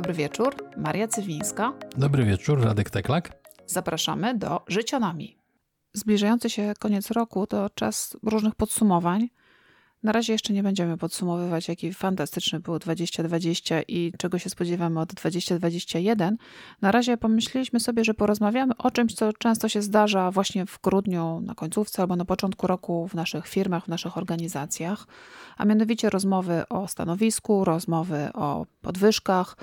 dobry wieczór. Maria Cywińska. Dobry wieczór, Radek Teklak. Zapraszamy do Życionami. Zbliżający się koniec roku to czas różnych podsumowań. Na razie jeszcze nie będziemy podsumowywać, jaki fantastyczny był 2020 i czego się spodziewamy od 2021. Na razie pomyśleliśmy sobie, że porozmawiamy o czymś, co często się zdarza właśnie w grudniu, na końcówce albo na początku roku w naszych firmach, w naszych organizacjach, a mianowicie rozmowy o stanowisku, rozmowy o podwyżkach,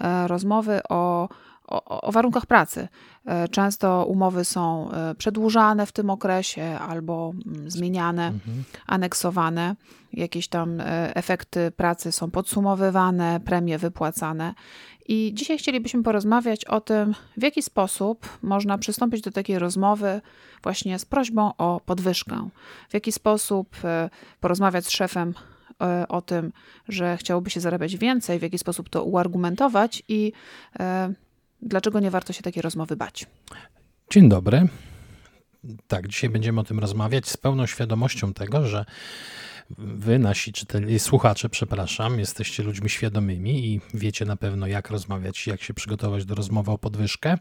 e, rozmowy o o, o, warunkach pracy. E, często umowy są e, przedłużane w tym okresie albo mm, zmieniane, mhm. aneksowane. Jakieś tam e, efekty pracy są podsumowywane, premie wypłacane. I dzisiaj chcielibyśmy porozmawiać o tym, w jaki sposób można przystąpić do takiej rozmowy właśnie z prośbą o podwyżkę. W jaki sposób porozmawiać z szefem o tym, że chciałoby się zarabiać więcej, w jaki sposób to uargumentować i Dlaczego nie warto się takiej rozmowy bać? Dzień dobry. Tak, dzisiaj będziemy o tym rozmawiać z pełną świadomością tego, że wy, nasi czytelni, słuchacze, przepraszam, jesteście ludźmi świadomymi i wiecie na pewno, jak rozmawiać, jak się przygotować do rozmowy o podwyżkę,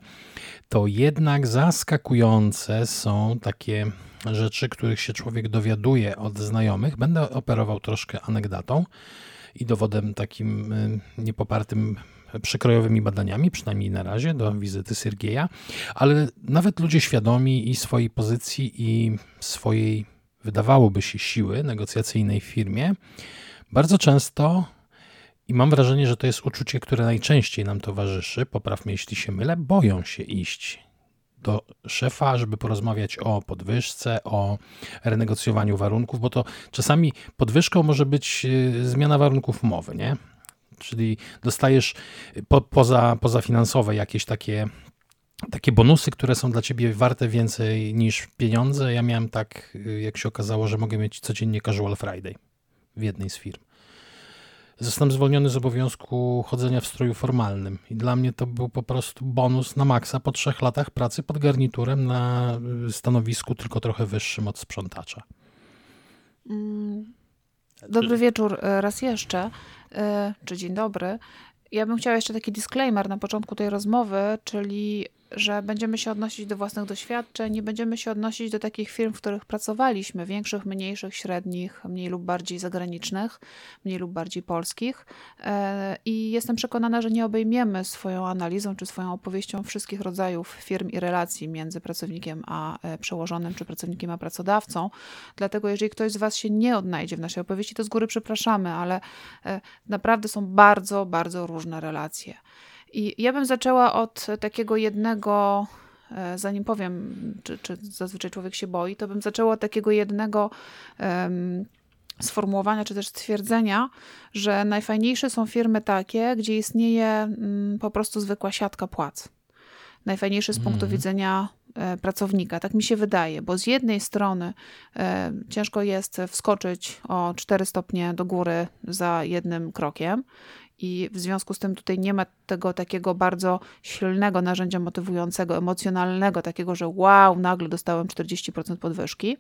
to jednak zaskakujące są takie rzeczy, których się człowiek dowiaduje od znajomych. Będę operował troszkę anegdotą i dowodem takim y, niepopartym przekrojowymi badaniami, przynajmniej na razie, do wizyty Siergieja, ale nawet ludzie świadomi i swojej pozycji, i swojej, wydawałoby się, siły negocjacyjnej w firmie, bardzo często i mam wrażenie, że to jest uczucie, które najczęściej nam towarzyszy, poprawmy jeśli się mylę, boją się iść do szefa, żeby porozmawiać o podwyżce, o renegocjowaniu warunków, bo to czasami podwyżką może być y, zmiana warunków umowy, nie? Czyli dostajesz po, poza, pozafinansowe jakieś takie takie bonusy, które są dla ciebie warte więcej niż pieniądze. Ja miałem tak, jak się okazało, że mogę mieć codziennie Casual Friday w jednej z firm. Zostałem zwolniony z obowiązku chodzenia w stroju formalnym i dla mnie to był po prostu bonus na maksa po trzech latach pracy pod garniturem na stanowisku tylko trochę wyższym od sprzątacza. Mm. Dobry wieczór e, raz jeszcze. E, czy dzień dobry. Ja bym chciała jeszcze taki disclaimer na początku tej rozmowy, czyli że będziemy się odnosić do własnych doświadczeń, nie będziemy się odnosić do takich firm, w których pracowaliśmy, większych, mniejszych, średnich, mniej lub bardziej zagranicznych, mniej lub bardziej polskich. E, I jestem przekonana, że nie obejmiemy swoją analizą czy swoją opowieścią wszystkich rodzajów firm i relacji między pracownikiem a e, przełożonym, czy pracownikiem a pracodawcą. Dlatego, jeżeli ktoś z Was się nie odnajdzie w naszej opowieści, to z góry przepraszamy, ale e, naprawdę są bardzo, bardzo różne relacje. I ja bym zaczęła od takiego jednego, e, zanim powiem, czy, czy zazwyczaj człowiek się boi, to bym zaczęła od takiego jednego um, sformułowania, czy też stwierdzenia, że najfajniejsze są firmy takie, gdzie istnieje um, po prostu zwykła siatka płac. Najfajniejsze z punktu mm. widzenia e, pracownika. Tak mi się wydaje, bo z jednej strony e, ciężko jest wskoczyć o 4 stopnie do góry za jednym krokiem i w związku z tym tutaj nie ma tego takiego bardzo silnego narzędzia motywującego, emocjonalnego, takiego, że wow, nagle dostałem 40% podwyżki.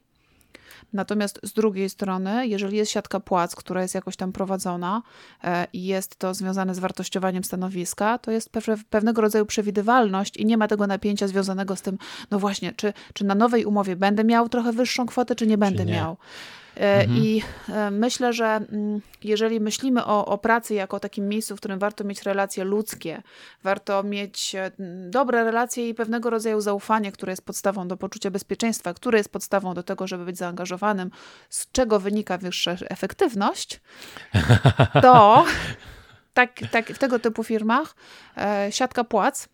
Natomiast z drugiej strony, jeżeli jest siatka płac, która jest jakoś tam prowadzona e, i jest to związane z wartościowaniem stanowiska, to jest pewnego rodzaju przewidywalność i nie ma tego napięcia związanego z tym, no właśnie, czy, czy na nowej umowie będę miał trochę wyższą kwotę, czy nie będę czy nie. miał. E, mhm. I e, myślę, że mm, jeżeli myślimy o, o pracy jako o takim miejscu, w którym warto mieć relacje ludzkie, warto mieć e, dobre relacje i pewnego rodzaju zaufanie, które jest podstawą do poczucia bezpieczeństwa, które jest podstawą do tego, żeby być zaangażowanym, z czego wynika wyższa efektywność, to tak, tak, w tego typu firmach siatka płac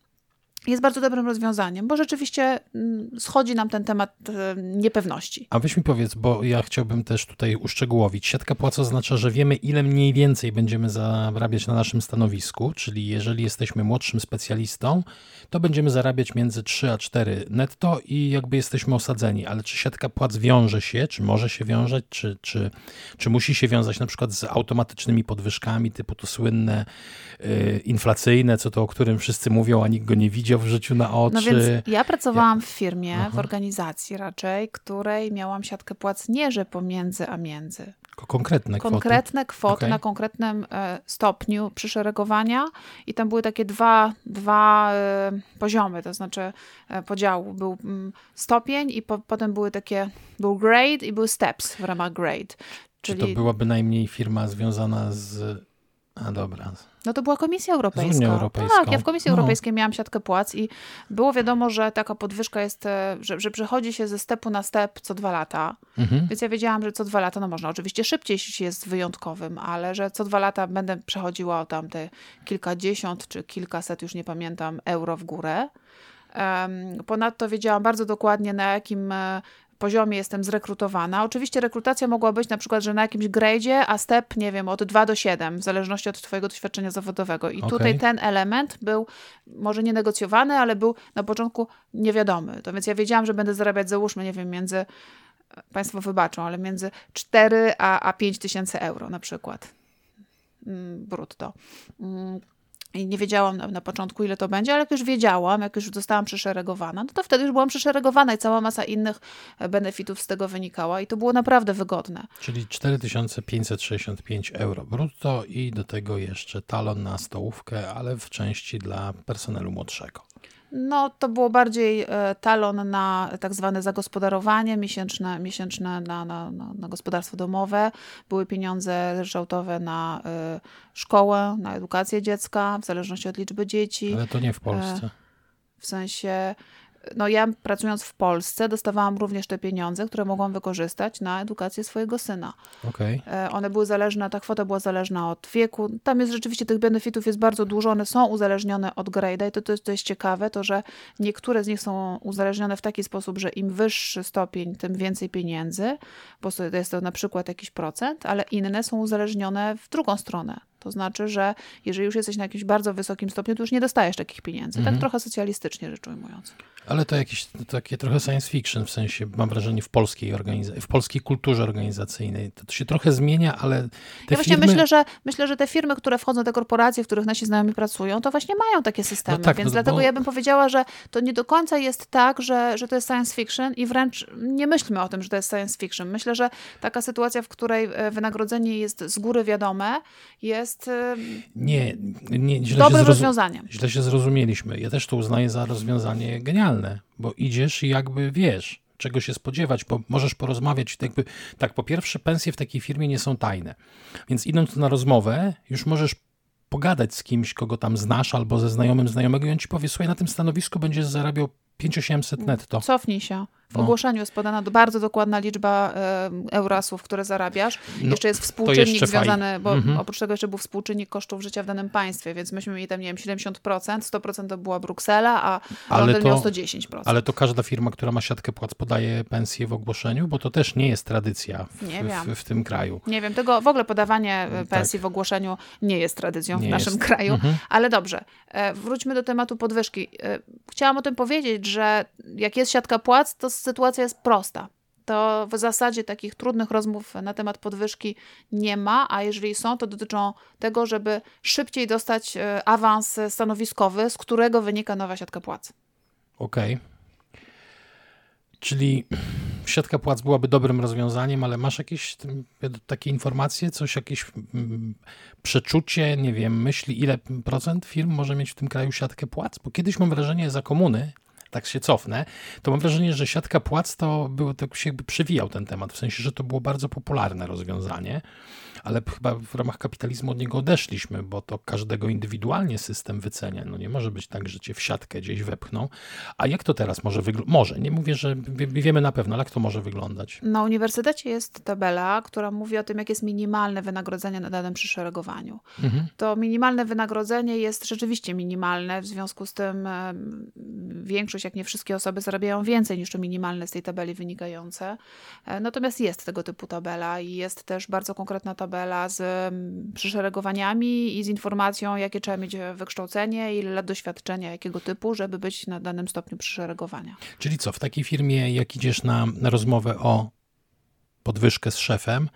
jest bardzo dobrym rozwiązaniem, bo rzeczywiście mm, schodzi nam ten temat e, niepewności. A weź mi powiedz, bo ja chciałbym też tutaj uszczegółowić. Siatka płac oznacza, że wiemy, ile mniej więcej będziemy zarabiać na naszym stanowisku, czyli jeżeli jesteśmy młodszym specjalistą, to będziemy zarabiać między 3 a 4 netto i jakby jesteśmy osadzeni. Ale czy siatka płac wiąże się, czy może się wiązać, czy, czy, czy musi się wiązać na przykład z automatycznymi podwyżkami, typu to słynne yy, inflacyjne, co to o którym wszyscy mówią, a nikt go nie widzi, w życiu na oczy. No więc ja pracowałam w firmie, Aha. w organizacji raczej, której miałam siatkę płac nie, że pomiędzy, a między. konkretne kwoty. Konkretne kwoty okay. na konkretnym e, stopniu przyszeregowania i tam były takie dwa, dwa e, poziomy, to znaczy e, podziału. Był mm, stopień i po, potem były takie, był grade i były steps w ramach grade. Czyli... Czy to była bynajmniej firma związana z a dobra. No to była Komisja Europejska. Z Unią Europejską. Tak, ja w Komisji no. Europejskiej miałam siatkę płac i było wiadomo, że taka podwyżka jest, e, że, że przechodzi się ze stepu na step co dwa lata. Mhm. Więc ja wiedziałam, że co dwa lata, no można oczywiście szybciej, jeśli jest wyjątkowym, ale że co dwa lata będę przechodziła o tam te kilkadziesiąt czy kilkaset, już nie pamiętam, euro w górę. Ponadto wiedziałam bardzo dokładnie, na jakim e, poziomie jestem zrekrutowana. Oczywiście rekrutacja mogła być na przykład, że na jakimś gradzie, a step, nie wiem, od 2 do 7, w zależności od twojego doświadczenia zawodowego. I okay. tutaj ten element był może nie negocjowany, ale był na początku niewiadomy. To więc ja wiedziałam, że będę zarabiać, załóżmy, nie wiem, między, Państwo wybaczą, ale między 4 a, a 5 tysięcy euro na przykład mm, brutto. I nie wiedziałam na, na, początku, ile to będzie, ale jak już wiedziałam, jak już zostałam przeszeregowana, no to wtedy już byłam przeszeregowana i cała masa innych e, benefitów z tego wynikała i to było naprawdę wygodne. Czyli 4565 euro brutto i do tego jeszcze talon na stołówkę, ale w części dla personelu młodszego. No, to było bardziej e, talon na tak zwane zagospodarowanie miesięczne, miesięczne na, na, na, na gospodarstwo domowe. Były pieniądze ryczałtowe na y, szkołę, na edukację dziecka, w zależności od liczby dzieci. Ale to nie w Polsce. E, w sensie no ja pracując w Polsce dostawałam również te pieniądze, które mogłam wykorzystać na edukację swojego syna. Okay. One były zależne, ta kwota była zależna od wieku. Tam jest rzeczywiście tych benefitów jest bardzo dużo, one są uzależnione od grade'a i to, to, jest, to jest ciekawe, to że niektóre z nich są uzależnione w taki sposób, że im wyższy stopień, tym więcej pieniędzy, bo to jest to na przykład jakiś procent, ale inne są uzależnione w drugą stronę. To znaczy, że jeżeli już jesteś na jakimś bardzo wysokim stopniu, to już nie dostajesz takich pieniędzy. Tak mhm. Tak trochę socjalistycznie rzecz ujmując. Ale to jakieś takie trochę science fiction, w sensie mam wrażenie w polskiej organizacji, w polskiej kulturze organizacyjnej. To, to się trochę zmienia, ale te ja właśnie firmy... myślę, że myślę, że te firmy, które wchodzą, te korporacje, w których nasi znajomi pracują, to właśnie mają takie systemy. No tak, Więc no, dlatego bo... ja bym powiedziała, że to nie do końca jest tak, że, że to jest science fiction i wręcz nie myślmy o tym, że to jest science fiction. Myślę, że taka sytuacja, w której e, wynagrodzenie jest z góry wiadome, jest e, nie, nie, źle dobrym rozwiązaniem. Źle się zrozumieliśmy. Ja też to uznaję za rozwiązanie genialne, bo idziesz i jakby wiesz, czego się spodziewać, bo możesz porozmawiać. Jakby, tak, po pierwsze, pensje w takiej firmie nie są tajne. Więc idąc na rozmowę, już możesz pogadać z kimś, kogo tam znasz, albo ze znajomym znajomego i on ci powie, słuchaj, na tym stanowisku będziesz zarabiał 5800 netto. Cofnij się. W no. ogłoszeniu jest podana bardzo dokładna liczba e, eurasów, które zarabiasz. No, jeszcze jest współczynnik jeszcze związany, bo mhm. oprócz tego jeszcze był współczynnik kosztów życia w danym państwie, więc myśmy mieli tam, nie wiem, 70%, 100% to była Bruksela, a Londyn miał 110%. Ale to każda firma, która ma siatkę płac, podaje pensję w ogłoszeniu, bo to też nie jest tradycja w, w, w tym kraju. Nie wiem, tego w ogóle podawanie e, tak. pensji tak. w ogłoszeniu nie jest tradycją nie w naszym jest. kraju, mhm. ale dobrze. E, wróćmy do tematu podwyżki. Chciałam o tym powiedzieć, że jak jest siatka płac, to sytuacja jest prosta. To w zasadzie takich trudnych rozmów na temat podwyżki nie ma, a jeżeli są, to dotyczą tego, żeby szybciej dostać e, awans stanowiskowy, z którego wynika nowa siatka płac. Okej. Okay. Czyli siatka płac byłaby dobrym rozwiązaniem, ale masz jakieś takie informacje, coś, jakieś mm, przeczucie, nie wiem, myśli, ile procent firm może mieć w tym kraju siatkę płac? Bo kiedyś mam wrażenie za komuny, tak się cofnę, to mam wrażenie, że siatka płac to był, tak się jakby przewijał ten temat, w sensie, że to było bardzo popularne rozwiązanie ale chyba w ramach kapitalizmu od niego odeszliśmy, bo to każdego indywidualnie system wycenia. No nie może być tak, że cię w siatkę gdzieś wepchną. A jak to teraz może wyglądać? Może, nie mówię, że wiemy na pewno, ale jak to może wyglądać? Na uniwersytecie jest tabela, która mówi o tym, jak jest minimalne wynagrodzenie na danym przyszeregowaniu. Mhm. To minimalne wynagrodzenie jest rzeczywiście minimalne, w związku z tym większość, jak nie wszystkie osoby zarabiają więcej niż to minimalne z tej tabeli wynikające. E, natomiast jest tego typu tabela i jest też bardzo konkretna tabela, z mm, przyszeregowaniami i z informacją, jakie trzeba mieć wykształcenie, ile lat doświadczenia, jakiego typu, żeby być na danym stopniu przyszeregowania. Czyli co, w takiej firmie, jak idziesz na, na rozmowę o podwyżkę z szefem,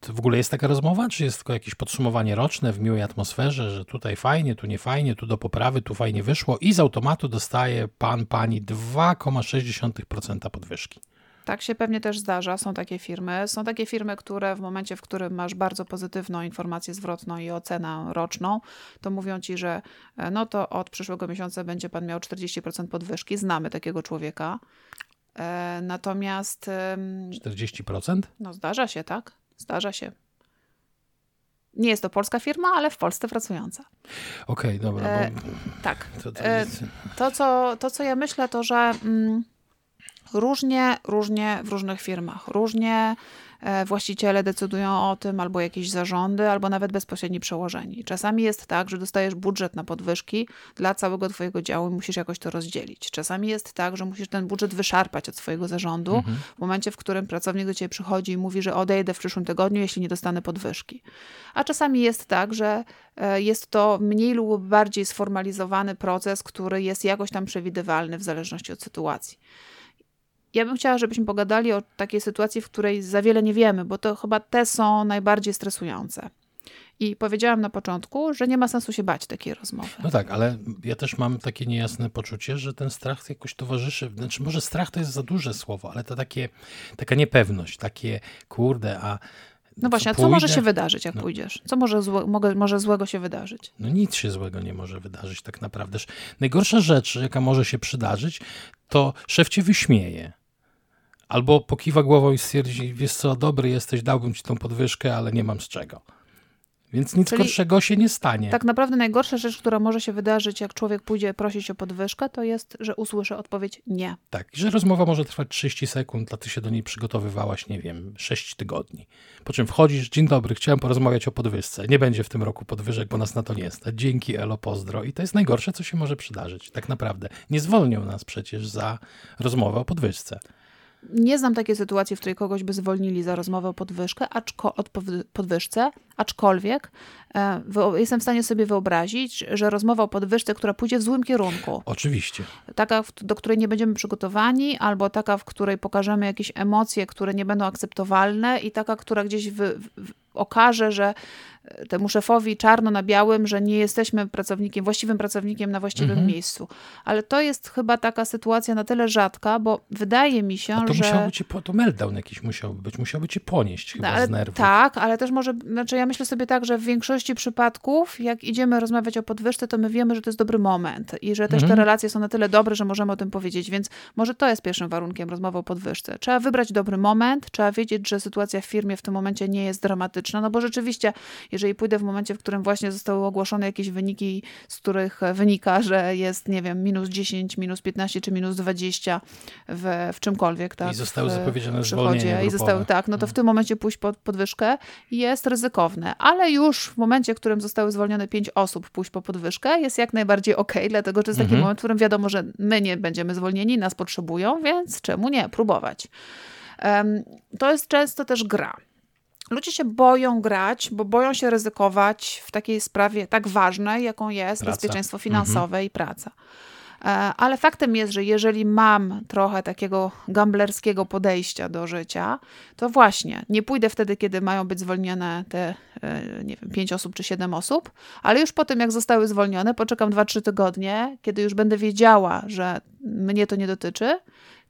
to w ogóle jest taka rozmowa, czy jest tylko jakieś podsumowanie roczne w miłej atmosferze, że tutaj fajnie, tu nie fajnie, tu do poprawy, tu fajnie wyszło i z automatu dostaje pan, pani 2,6% podwyżki? Tak się pewnie też zdarza. Są takie firmy. Są takie firmy, które w momencie, w którym masz bardzo pozytywną informację zwrotną i ocenę roczną, to mówią ci, że e, no to od przyszłego miesiąca będzie pan miał 40% podwyżki. Znamy takiego człowieka. E, natomiast. 40%? No zdarza się, tak? Zdarza się. Nie jest to polska firma, ale w Polsce pracująca. Okej, okay, dobra. E, tak. To, to, e, to, co, to, co ja myślę, to że mm, różnie, różnie w różnych firmach, różnie właściciele decydują o tym, albo jakieś zarządy, albo nawet bezpośredni przełożeni. Czasami jest tak, że dostajesz budżet na podwyżki dla całego Twojego działu i musisz jakoś to rozdzielić. Czasami jest tak, że musisz ten budżet wyszarpać od swojego zarządu mhm. w momencie, w którym pracownik do Ciebie przychodzi i mówi, że odejdę w przyszłym tygodniu, jeśli nie dostanę podwyżki. A czasami jest tak, że e, jest to mniej lub bardziej sformalizowany proces, który jest jakoś tam przewidywalny w zależności od sytuacji ja bym chciała, żebyśmy pogadali o takiej sytuacji, w której za wiele nie wiemy, bo to chyba te są najbardziej stresujące. I powiedziałam na początku, że nie ma sensu się bać takiej rozmowy. No tak, ale ja też mam takie niejasne poczucie, że ten strach jakoś towarzyszy. Znaczy, może strach to jest za duże słowo, ale to takie, taka niepewność, takie kurde, a. No właśnie, a co może się wydarzyć, jak no. pójdziesz? Co może, złe, mogę, może złego się wydarzyć? No nic się złego nie może wydarzyć, tak naprawdę. Najgorsza rzecz, jaka może się przydarzyć, to szef cię wyśmieje Albo pokiwa głową i stwierdzi, wiesz co, dobry jesteś, dałbym ci tą podwyżkę, ale nie mam z czego. Więc nic Czyli gorszego się nie stanie. Tak naprawdę najgorsza rzecz, która może się wydarzyć, jak człowiek pójdzie prosić o podwyżkę, to jest, że usłyszy odpowiedź nie. Tak, że rozmowa może trwać 30 sekund, a ty się do niej przygotowywałaś, nie wiem, 6 tygodni. Po czym wchodzisz, dzień dobry, chciałem porozmawiać o podwyżce. Nie będzie w tym roku podwyżek, bo nas na to nie stać. Dzięki, elo, pozdro. I to jest najgorsze, co się może przydarzyć, tak naprawdę. Nie zwolnią nas przecież za rozmowę o podwyżce. Nie znam takiej sytuacji, w której kogoś by zwolnili za rozmowę o podwyżkę, aczko, od podwyżce, aczkolwiek e, jestem w stanie sobie wyobrazić, że rozmowa o podwyżce, która pójdzie w złym kierunku. Oczywiście. Taka, do której nie będziemy przygotowani, albo taka, w której pokażemy jakieś emocje, które nie będą akceptowalne i taka, która gdzieś w, w, okaże, że temu szefowi czarno na białym, że nie jesteśmy pracownikiem, właściwym pracownikiem na właściwym mhm. miejscu. Ale to jest chyba taka sytuacja na tyle rzadka, bo wydaje mi się, A to że... musiałby ci, to meltdown jakiś musiał być, musiałby cię ponieść chyba no, ale, z nerwów. Tak, ale też może, znaczy ja myślę sobie tak, że w większości przypadków, jak idziemy rozmawiać o podwyżce, to my wiemy, że to jest dobry moment i że też mhm. te relacje są na tyle dobre, że możemy o tym powiedzieć, więc może to jest pierwszym warunkiem rozmowy o podwyżce. Trzeba wybrać dobry moment, trzeba wiedzieć, że sytuacja w firmie w tym momencie nie jest dramatyczna, no bo rzeczywiście, jeżeli pójdę w momencie, w którym właśnie zostały ogłoszone jakieś wyniki, z których wynika, że jest, nie wiem, minus 10, minus 15 czy minus 20 w, w czymkolwiek, tak? I zostały zapowiedziane zwolnienia I zostały, tak, no to w tym momencie pójść pod podwyżkę jest ryzykowne, ale już w momencie, w którym zostały zwolnione 5 osób, pójść po podwyżkę jest jak najbardziej ok, dlatego że jest taki mhm. moment, w którym wiadomo, że my nie będziemy zwolnieni, nas potrzebują, więc czemu nie? Próbować. Um, to jest często też gra ludzie się boją grać, bo boją się ryzykować w takiej sprawie tak ważnej, jaką jest praca. bezpieczeństwo finansowe mhm. i praca. E, ale faktem jest, że jeżeli mam trochę takiego gamblerskiego podejścia do życia, to właśnie nie pójdę wtedy, kiedy mają być zwolnione te, e, nie wiem, pięć osób czy siedem osób, ale już po tym, jak zostały zwolnione, poczekam dwa, trzy tygodnie, kiedy już będę wiedziała, że mnie to nie dotyczy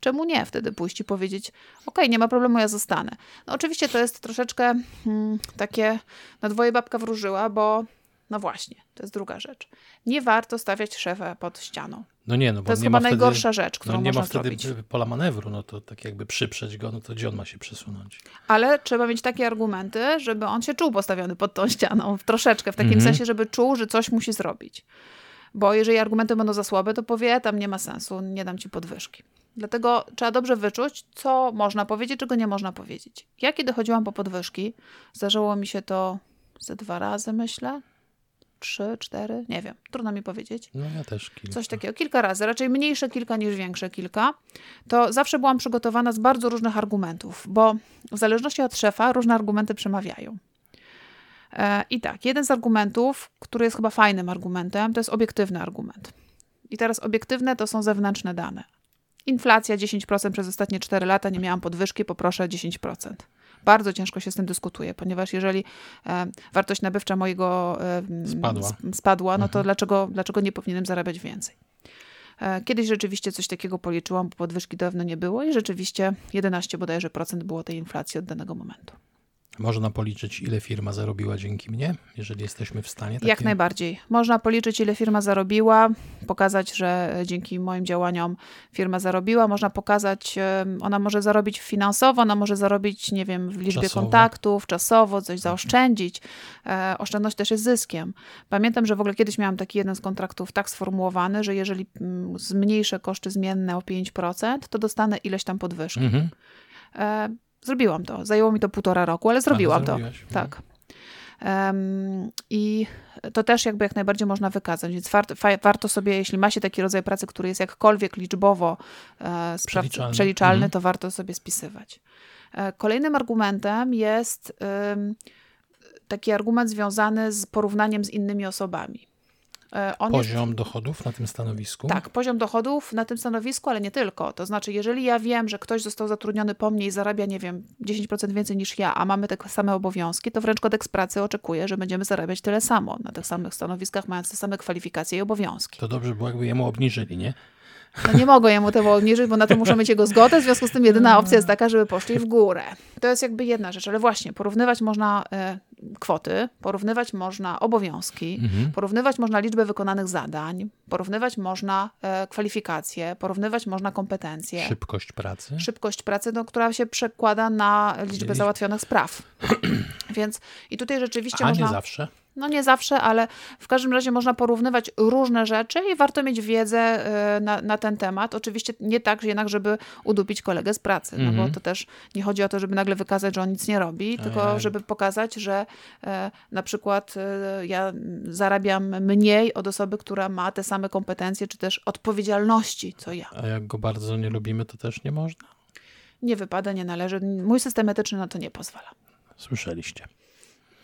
czemu nie wtedy pójść i powiedzieć, ok, nie ma problemu, ja zostanę. No oczywiście to jest troszeczkę hmm, takie na dwoje babka wróżyła, bo no właśnie, to jest druga rzecz. Nie warto stawiać szefa pod ścianą. No nie, no bo to jest chyba wtedy, najgorsza rzecz, którą no nie można ma wtedy zrobić. pola manewru, no to tak jakby przyprzeć go, no to gdzie on ma się przesunąć? Ale trzeba mieć takie argumenty, żeby on się czuł postawiony pod tą ścianą, troszeczkę, w takim mm -hmm. sensie, żeby czuł, że coś musi zrobić. Bo jeżeli argumenty będą za słabe, to powie, tam nie ma sensu, nie dam ci podwyżki. Dlatego trzeba dobrze wyczuć, co można powiedzieć, czego nie można powiedzieć. Ja kiedy chodziłam po podwyżki, zdarzyło mi się to ze dwa razy, myślę. Trzy, cztery, nie wiem, trudno mi powiedzieć. No ja też kilka. Coś takiego, kilka razy, raczej mniejsze kilka niż większe kilka. To zawsze byłam przygotowana z bardzo różnych argumentów, bo w zależności od szefa różne argumenty przemawiają. E, I tak, jeden z argumentów, który jest chyba fajnym argumentem, to jest obiektywny argument. I teraz obiektywne to są zewnętrzne dane. Inflacja 10% przez ostatnie 4 lata, nie miałam podwyżki, poproszę 10%. Bardzo ciężko się z tym dyskutuje, ponieważ jeżeli e, wartość nabywcza mojego e, spadła, spadła no to mhm. dlaczego, dlaczego nie powinienem zarabiać więcej? E, kiedyś rzeczywiście coś takiego policzyłam, bo podwyżki dawno nie było i rzeczywiście 11 bodajże procent było tej inflacji od danego momentu. Można policzyć, ile firma zarobiła dzięki mnie, jeżeli jesteśmy w stanie. Takie... Jak najbardziej. Można policzyć, ile firma zarobiła, pokazać, że dzięki moim działaniom firma zarobiła. Można pokazać, ona może zarobić finansowo, ona może zarobić, nie wiem, w liczbie czasowo. kontaktów, czasowo, coś zaoszczędzić. E, oszczędność też jest zyskiem. Pamiętam, że w ogóle kiedyś miałam taki jeden z kontraktów tak sformułowany, że jeżeli mm, zmniejszę koszty zmienne o 5%, to dostanę ileś tam podwyżki. Mhm. Zrobiłam to. Zajęło mi to półtora roku, ale zrobiłam ale to. Mhm. Tak. Um, I to też jakby jak najbardziej można wykazać, więc warto, warto sobie, jeśli ma się taki rodzaj pracy, który jest jakkolwiek liczbowo e, przeliczalny, przeliczalny mhm. to warto sobie spisywać. E, kolejnym argumentem jest e, taki argument związany z porównaniem z innymi osobami. E, on poziom jest... dochodów na tym stanowisku? Tak, poziom dochodów na tym stanowisku, ale nie tylko. To znaczy, jeżeli ja wiem, że ktoś został zatrudniony po mnie i zarabia, nie wiem, 10% więcej niż ja, a mamy te same obowiązki, to wręcz kodeks pracy oczekuje, że będziemy zarabiać tyle samo na tych samych stanowiskach, mając te same kwalifikacje i obowiązki. To dobrze było, jakby jemu obniżyli, nie? No nie mogą jemu tego obniżyć, bo na to muszą mieć jego zgodę, w związku z tym jedyna opcja jest taka, żeby poszli w górę. To jest jakby jedna rzecz, ale właśnie porównywać można e, kwoty, porównywać można obowiązki, mhm. porównywać można liczbę wykonanych zadań, porównywać można e, kwalifikacje, porównywać można kompetencje. Szybkość pracy. Szybkość pracy, no, która się przekłada na liczbę załatwionych spraw. Więc i tutaj rzeczywiście A można... nie zawsze? No nie zawsze, ale w każdym razie można porównywać różne rzeczy i warto mieć wiedzę e, na, na ten temat. Oczywiście nie tak, jednak, żeby udupić kolegę z pracy, no bo mhm. to też nie chodzi o to, żeby nagle wykazać, że on nic nie robi, tylko żeby pokazać, że e, na przykład e, ja zarabiam mniej od osoby, która ma te same kompetencje, czy też odpowiedzialności, co ja. A jak go bardzo nie lubimy, to też nie można? Nie wypada, nie należy. Mój system etyczny na to nie pozwala. Słyszeliście.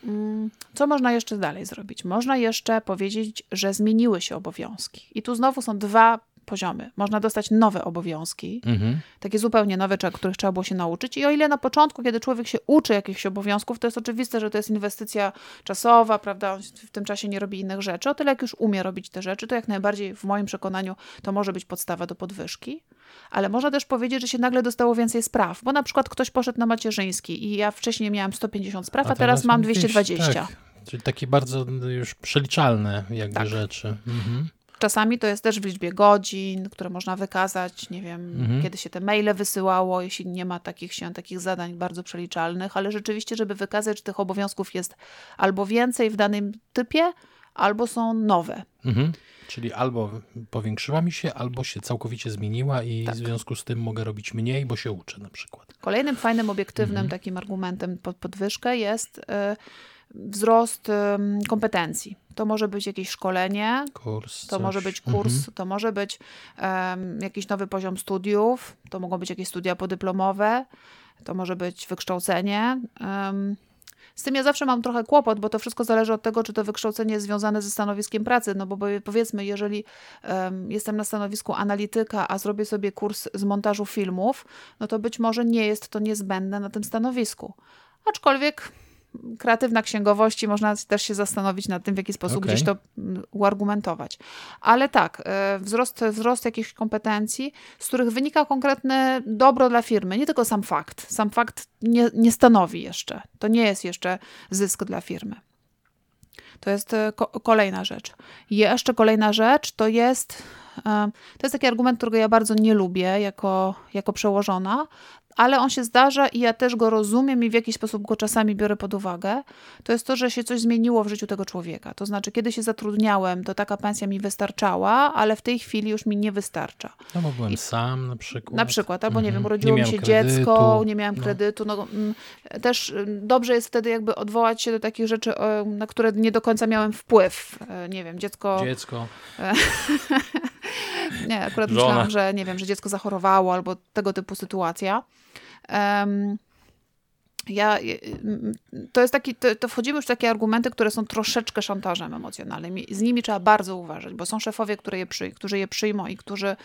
Mm, co można jeszcze dalej zrobić? Można jeszcze powiedzieć, że zmieniły się obowiązki. I tu znowu są dwa poziomy. Można dostać nowe obowiązki, mhm. takie zupełnie nowe, których trzeba było się nauczyć. I o ile na początku, kiedy człowiek się uczy jakichś obowiązków, to jest oczywiste, że to jest inwestycja czasowa, prawda? On w tym czasie nie robi innych rzeczy. O tyle, jak już umie robić te rzeczy, to jak najbardziej w moim przekonaniu to może być podstawa do podwyżki. Ale można też powiedzieć, że się nagle dostało więcej spraw, bo na przykład ktoś poszedł na macierzyński i ja wcześniej miałam 150 spraw, a, a teraz, teraz mam 220. tak. Czyli takie bardzo już przeliczalne jakby tak. rzeczy. Mhm. Czasami to jest też w liczbie godzin, które można wykazać, nie wiem, mhm. kiedy się te maile wysyłało, jeśli nie ma takich się takich zadań bardzo przeliczalnych, ale rzeczywiście, żeby wykazać, że tych obowiązków jest albo więcej w danym typie, albo są nowe. Mhm. Czyli albo powiększyła mi się, albo się całkowicie zmieniła i tak. w związku z tym mogę robić mniej, bo się uczę na przykład. Kolejnym fajnym, obiektywnym mhm. takim argumentem pod podwyżkę jest y, wzrost kompetencji. To może być jakieś szkolenie, kurs, to coś. może być kurs, mhm. to może być um, jakiś nowy poziom studiów, to mogą być jakieś studia podyplomowe, to może być wykształcenie. Um, z tym ja zawsze mam trochę kłopot, bo to wszystko zależy od tego, czy to wykształcenie jest związane ze stanowiskiem pracy. No bo powiedzmy, jeżeli um, jestem na stanowisku analityka, a zrobię sobie kurs z montażu filmów, no to być może nie jest to niezbędne na tym stanowisku. Aczkolwiek kreatywna księgowości, można też się zastanowić nad tym, w jaki sposób okay. gdzieś to mm, uargumentować. Ale tak, e, wzrost, wzrost jakichś kompetencji, z których wynika konkretne dobro dla firmy, nie tylko sam fakt. Sam fakt nie, nie stanowi jeszcze, to nie jest jeszcze zysk dla firmy. To jest e, ko kolejna rzecz. Jeszcze kolejna rzecz to jest, to jest taki argument, którego ja bardzo nie lubię jako, jako przełożona, ale on się zdarza i ja też go rozumiem i w jakiś sposób go czasami biorę pod uwagę, to jest to, że się coś zmieniło w życiu tego człowieka. To znaczy, kiedy się zatrudniałem, to taka pensja mi wystarczała, ale w tej chwili już mi nie wystarcza. No bo byłem I, sam na przykład. Na przykład, albo nie wiem, mhm. urodziło nie mi się kredytu. dziecko, nie miałem no. kredytu. No, mm, też mm, dobrze jest wtedy jakby odwołać się do takich rzeczy, na które nie do końca miałem wpływ. E, nie wiem, dziecko... Dziecko. nie, akurat Żona. myślałam, że nie wiem, że dziecko zachorowało albo tego typu sytuacja. Um, ja, to jest taki, to, to, wchodzimy już w takie argumenty, które są troszeczkę szantażem emocjonalnym. Z nimi trzeba bardzo uważać, bo są szefowie, które je przy, którzy je przyjmą i którzy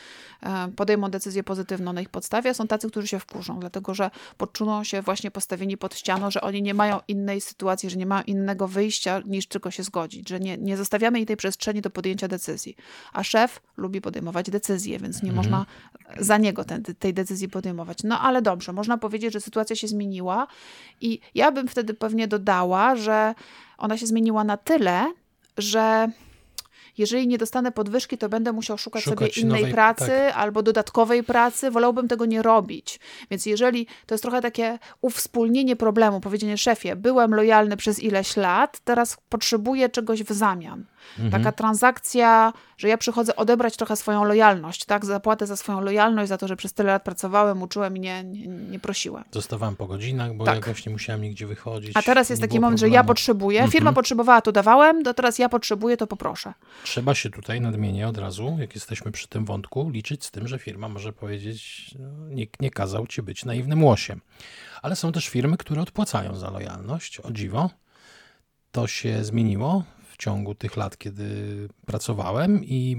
e, podejmą decyzję pozytywną na ich podstawie, a są tacy, którzy się wkurzą, dlatego że poczuną się właśnie postawieni pod ścianą, że oni nie mają innej sytuacji, że nie mają innego wyjścia niż tylko się zgodzić, że nie, nie zostawiamy jej tej przestrzeni do podjęcia decyzji. A szef lubi podejmować decyzje, więc nie mhm. można za niego ten, tej decyzji podejmować. No ale dobrze, można powiedzieć, że sytuacja się zmieniła i ja bym wtedy pewnie dodała, że ona się zmieniła na tyle, że jeżeli nie dostanę podwyżki, to będę musiał szukać, szukać sobie innej nowej, pracy tak. albo dodatkowej pracy. Wolałbym tego nie robić. Więc jeżeli to jest trochę takie uwspólnienie problemu, powiedzenie szefie, byłem lojalny przez ileś lat, teraz potrzebuję czegoś w zamian. Mhm. Taka transakcja, że ja przychodzę odebrać trochę swoją lojalność, tak? Zapłatę za swoją lojalność, za to, że przez tyle lat pracowałem, uczyłem i nie, nie, nie prosiłem. Zostawałem po godzinach, bo tak. jakoś nie musiałem nigdzie wychodzić. A teraz jest taki moment, problemu. że ja potrzebuję, mhm. firma potrzebowała, to dawałem, to teraz ja potrzebuję, to poproszę. Trzeba się tutaj nadmienię od razu, jak jesteśmy przy tym wątku, liczyć z tym, że firma może powiedzieć, no, nikt nie kazał ci być naiwnym łosiem. Ale są też firmy, które odpłacają za lojalność, o dziwo. To się zmieniło ciągu tych lat, kiedy pracowałem, i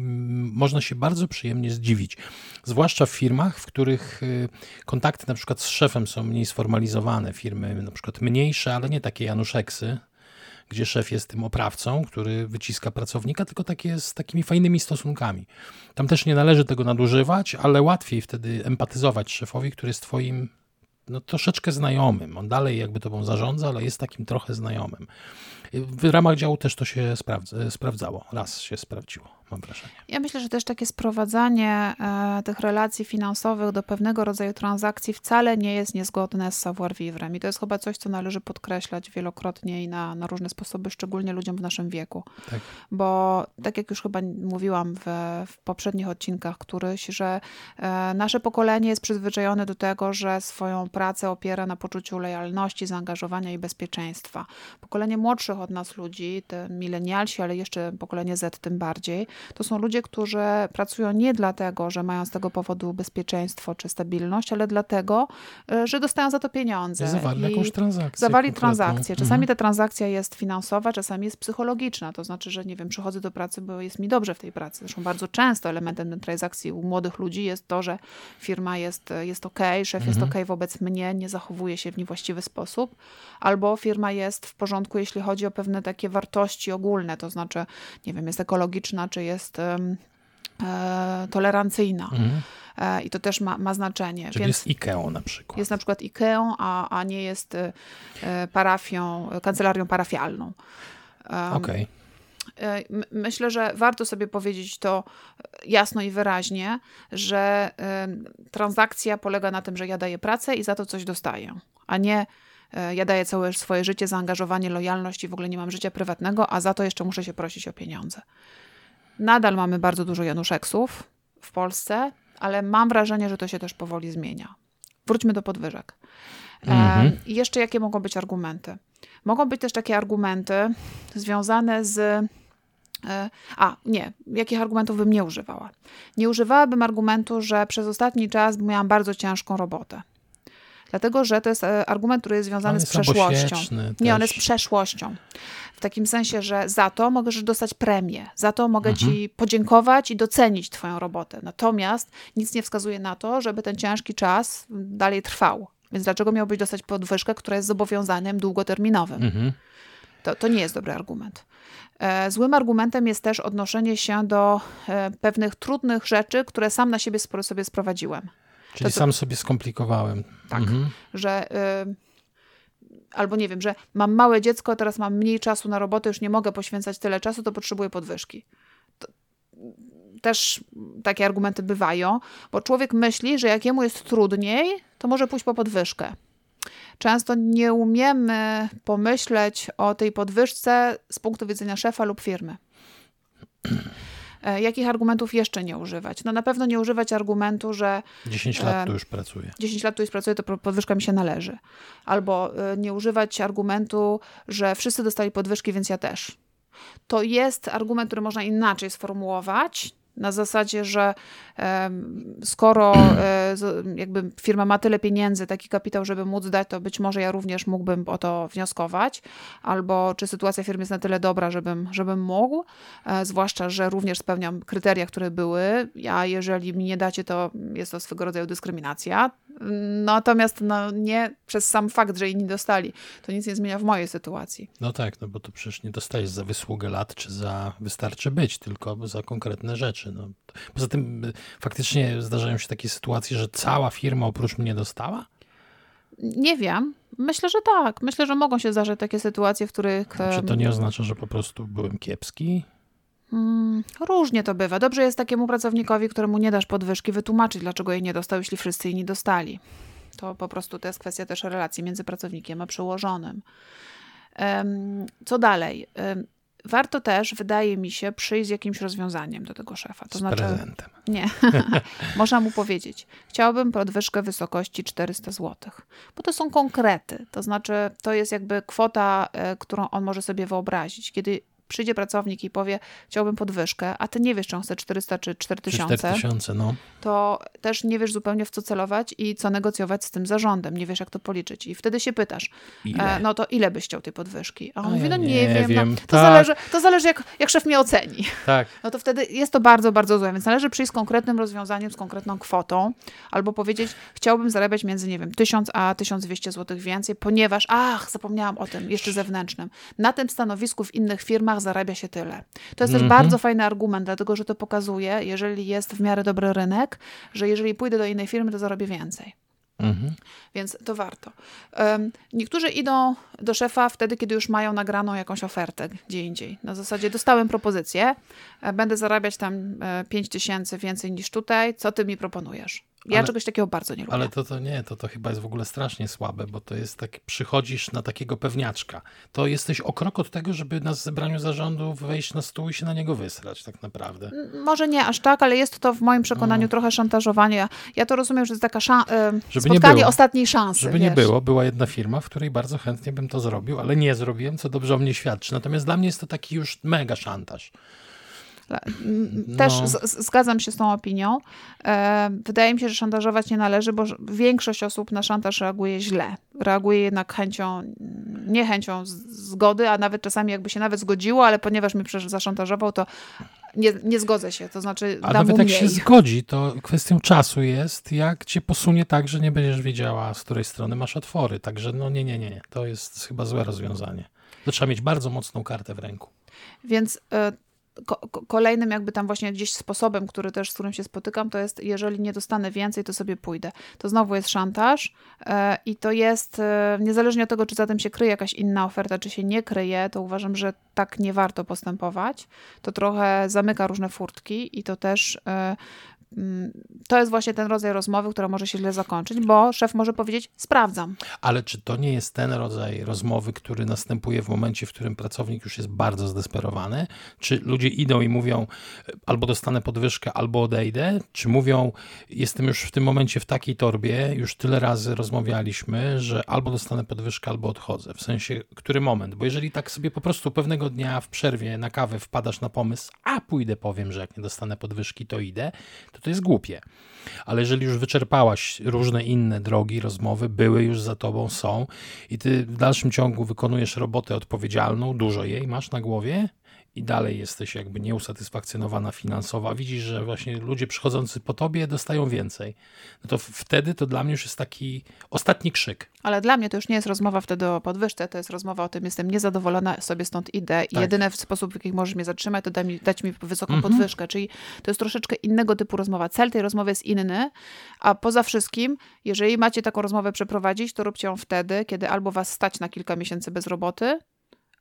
można się bardzo przyjemnie zdziwić. Zwłaszcza w firmach, w których y, kontakty na przykład z szefem są mniej sformalizowane, firmy na przykład mniejsze, ale nie takie Januszeksy, gdzie szef jest tym oprawcą, który wyciska pracownika, tylko takie z takimi fajnymi stosunkami. Tam też nie należy tego nadużywać, ale łatwiej wtedy empatyzować szefowi, który jest twoim no, troszeczkę znajomym. On dalej jakby tobą zarządza, ale jest takim trochę znajomym. W ramach działu też to się sprawdzało. Raz się sprawdziło mam wrażenie. Ja myślę, że też takie sprowadzanie e, tych relacji finansowych do pewnego rodzaju transakcji wcale nie jest niezgodne z savoir-vivre. I to jest chyba coś, co należy podkreślać wielokrotnie i na, na różne sposoby, szczególnie ludziom w naszym wieku. Tak. Bo tak jak już chyba mówiłam w, w poprzednich odcinkach któryś, że e, nasze pokolenie jest przyzwyczajone do tego, że swoją pracę opiera na poczuciu lojalności, zaangażowania i bezpieczeństwa. Pokolenie młodszych od nas ludzi, te milenialsi, ale jeszcze pokolenie Z tym bardziej, to są ludzie, którzy pracują nie dlatego, że mają z tego powodu bezpieczeństwo czy stabilność, ale dlatego, e, że dostają za to pieniądze. Zawarli jakąś transakcję. Zawali transakcję. Czasami mhm. ta transakcja jest finansowa, czasami jest psychologiczna. To znaczy, że nie wiem, przychodzę do pracy, bo jest mi dobrze w tej pracy. Zresztą bardzo często elementem tej transakcji u młodych ludzi jest to, że firma jest, jest ok, szef mhm. jest ok wobec mnie, nie zachowuje się w niewłaściwy sposób, albo firma jest w porządku, jeśli chodzi o pewne takie wartości ogólne, to znaczy, nie wiem, jest ekologiczna, czy jest e, tolerancyjna. Mhm. E, I to też ma, ma znaczenie. Czyli Więc jest IKEA na przykład. Jest na przykład IKEA, a, a nie jest e, parafią, kancelarią parafialną. Okej. Okay. Myślę, że warto sobie powiedzieć to jasno i wyraźnie, że transakcja polega na tym, że ja daję pracę i za to coś dostaję, a nie ja daję całe swoje życie, zaangażowanie, lojalność i w ogóle nie mam życia prywatnego, a za to jeszcze muszę się prosić o pieniądze. Nadal mamy bardzo dużo Januszeksów w Polsce, ale mam wrażenie, że to się też powoli zmienia. Wróćmy do podwyżek. Mhm. I jeszcze jakie mogą być argumenty? Mogą być też takie argumenty związane z. E, a, nie, jakich argumentów bym nie używała? Nie używałabym argumentu, że przez ostatni czas miałam bardzo ciężką robotę. Dlatego, że to jest e, argument, który jest związany z przeszłością. Nie, on jest przeszłością. W takim sensie, że za to możesz dostać premię, za to mogę mhm. ci podziękować i docenić twoją robotę. Natomiast nic nie wskazuje na to, żeby ten ciężki czas dalej trwał. Więc dlaczego miałbyś dostać podwyżkę, która jest zobowiązaniem długoterminowym? Mhm. To, to nie jest dobry argument. E, złym argumentem jest też odnoszenie się do e, pewnych trudnych rzeczy, które sam na siebie sobie sprowadziłem. Czyli to, sam sobie skomplikowałem. Tak, mhm. że y, albo nie wiem, że mam małe dziecko, teraz mam mniej czasu na robotę, już nie mogę poświęcać tyle czasu, to potrzebuję podwyżki. To, też takie argumenty bywają, bo człowiek myśli, że jak jemu jest trudniej, to może pójść po podwyżkę. Często nie umiemy pomyśleć o tej podwyżce z punktu widzenia szefa lub firmy. E, jakich argumentów jeszcze nie używać? No na pewno nie używać argumentu, że 10 lat tu już pracuję. 10 lat tu już pracuję, to podwyżka mi się należy. Albo e, nie używać argumentu, że wszyscy dostali podwyżki, więc ja też. To jest argument, który można inaczej sformułować, Na zasadzie, że skoro e, jakby firma ma tyle pieniędzy, taki kapitał, żeby móc dać, to być może ja również mógłbym o to wnioskować, albo czy sytuacja firmy jest na tyle dobra, żebym, żebym mógł, e, zwłaszcza, że również spełniam kryteria, które były, a jeżeli mi nie dacie, to jest to swego rodzaju dyskryminacja. Natomiast no, nie przez sam fakt, że inni dostali, to nic nie zmienia w mojej sytuacji. No tak, no bo to przecież nie dostajesz za wysługę lat, czy za wystarczy być, tylko za konkretne rzeczy. No. Poza tym y, faktycznie zdarzają się takie sytuacje, że cała firma oprócz mnie dostała? Nie wiem. Myślę, że tak. Myślę, że mogą się zdarzyć takie sytuacje, w których. Czy to nie oznacza, że po prostu byłem kiepski? Hmm, różnie to bywa. Dobrze jest takiemu pracownikowi, któremu nie dasz podwyżki, wytłumaczyć, dlaczego jej nie dostał, jeśli wszyscy jej nie dostali. To po prostu to jest kwestia też relacji między pracownikiem a przełożonym. Co dalej? Warto też, wydaje mi się, przyjść z jakimś rozwiązaniem do tego szefa. To z znaczy, prezentem. Nie. Można mu powiedzieć, chciałbym podwyżkę wysokości 400 zł, bo to są konkrety. To znaczy, to jest jakby kwota, e, którą on może sobie wyobrazić. Kiedy przyjdzie pracownik i powie, chciałbym podwyżkę, a ty nie wiesz, czy on chce 400 czy 4000, 4000 no. to też nie wiesz zupełnie w co celować i co negocjować z tym zarządem. Nie wiesz, jak to policzyć. I wtedy się pytasz, e, no to ile byś chciał tej podwyżki? A on a mówi, no nie, nie wiem, wiem. No, to, tak. zależy, to zależy jak, jak szef mnie oceni. Tak. No to wtedy jest to bardzo, bardzo złe, więc należy przyjść z konkretnym rozwiązaniem, z konkretną kwotą, albo powiedzieć, chciałbym zarabiać między, nie wiem, 1000 a 1200 zł więcej, ponieważ, ach, zapomniałam o tym, jeszcze zewnętrznym. Na tym stanowisku w innych firmach zarabia się tyle. To jest też mhm. bardzo fajny argument, dlatego że to pokazuje, jeżeli jest w miarę dobry rynek, że jeżeli pójdę do innej firmy, to zarobię więcej. Mhm. Więc to warto. niektórzy idą do szefa wtedy, kiedy już mają nagraną jakąś ofertę gdzie indziej. Na zasadzie dostałem propozycję, e, będę zarabiać tam 5 e, tysięcy więcej niż tutaj, co ty mi proponujesz? Ja ale, czegoś takiego bardzo nie lubię. Ale to, to nie, to, to chyba jest w ogóle strasznie słabe, bo to jest tak, przychodzisz na takiego pewniaczka. To jesteś o krok od tego, żeby na zebraniu zarządu wejść na stół i się na niego wysrać tak naprawdę. Może nie aż tak, ale jest to w moim przekonaniu no. trochę szantażowanie. Ja to rozumiem, że to jest taka szan- żeby spotkanie ostatniej szansy. Żeby wiesz. nie było, była jedna firma, w której bardzo chętnie bym to zrobił, ale nie zrobiłem, co dobrze o mnie świadczy. Natomiast dla mnie jest to taki już mega szantaż. Też no. zgadzam się z tą opinią. E, wydaje mi się, że szantażować nie należy, bo większość osób na szantaż reaguje źle. Reaguje jednak chęcią, niechęcią zgody, a nawet czasami jakby się nawet zgodziło, ale ponieważ mnie przecież zaszantażował, to nie, nie zgodzę się. To znaczy, a nawet jak się zgodzi, to kwestią czasu jest, jak cię posunie tak, że nie będziesz wiedziała, z której strony masz otwory. Także no nie, nie, nie. To jest chyba złe rozwiązanie. To trzeba mieć bardzo mocną kartę w ręku. Więc y kolejnym jakby tam właśnie gdzieś sposobem, który też, z którym się spotykam, to jest, jeżeli nie dostanę więcej, to sobie pójdę. To znowu jest szantaż e, i to jest, e, niezależnie od tego, czy za tym się kryje jakaś inna oferta, czy się nie kryje, to uważam, że tak nie warto postępować. To trochę zamyka różne furtki i to też e, to jest właśnie ten rodzaj rozmowy, która może się źle zakończyć, bo szef może powiedzieć: Sprawdzam. Ale czy to nie jest ten rodzaj rozmowy, który następuje w momencie, w którym pracownik już jest bardzo zdesperowany? Czy ludzie idą i mówią: albo dostanę podwyżkę, albo odejdę? Czy mówią: Jestem już w tym momencie w takiej torbie, już tyle razy rozmawialiśmy, że albo dostanę podwyżkę, albo odchodzę? W sensie, który moment? Bo jeżeli tak sobie po prostu pewnego dnia w przerwie na kawę wpadasz na pomysł, a pójdę, powiem, że jak nie dostanę podwyżki, to idę, to to jest głupie. Ale jeżeli już wyczerpałaś różne inne drogi, rozmowy, były już za tobą, są i ty w dalszym ciągu wykonujesz robotę odpowiedzialną, dużo jej masz na głowie, i dalej jesteś jakby nieusatysfakcjonowana finansowo, widzisz, że właśnie ludzie przychodzący po tobie dostają więcej, no to wtedy to dla mnie już jest taki ostatni krzyk. Ale dla mnie to już nie jest rozmowa wtedy o podwyżce, to jest rozmowa o tym, jestem niezadowolona, sobie stąd idę i tak. jedyny sposób, w jaki możesz mnie zatrzymać, to dać mi, dać mi wysoką mhm. podwyżkę, czyli to jest troszeczkę innego typu rozmowa. Cel tej rozmowy jest inny, a poza wszystkim, jeżeli macie taką rozmowę przeprowadzić, to róbcie ją wtedy, kiedy albo was stać na kilka miesięcy bez roboty,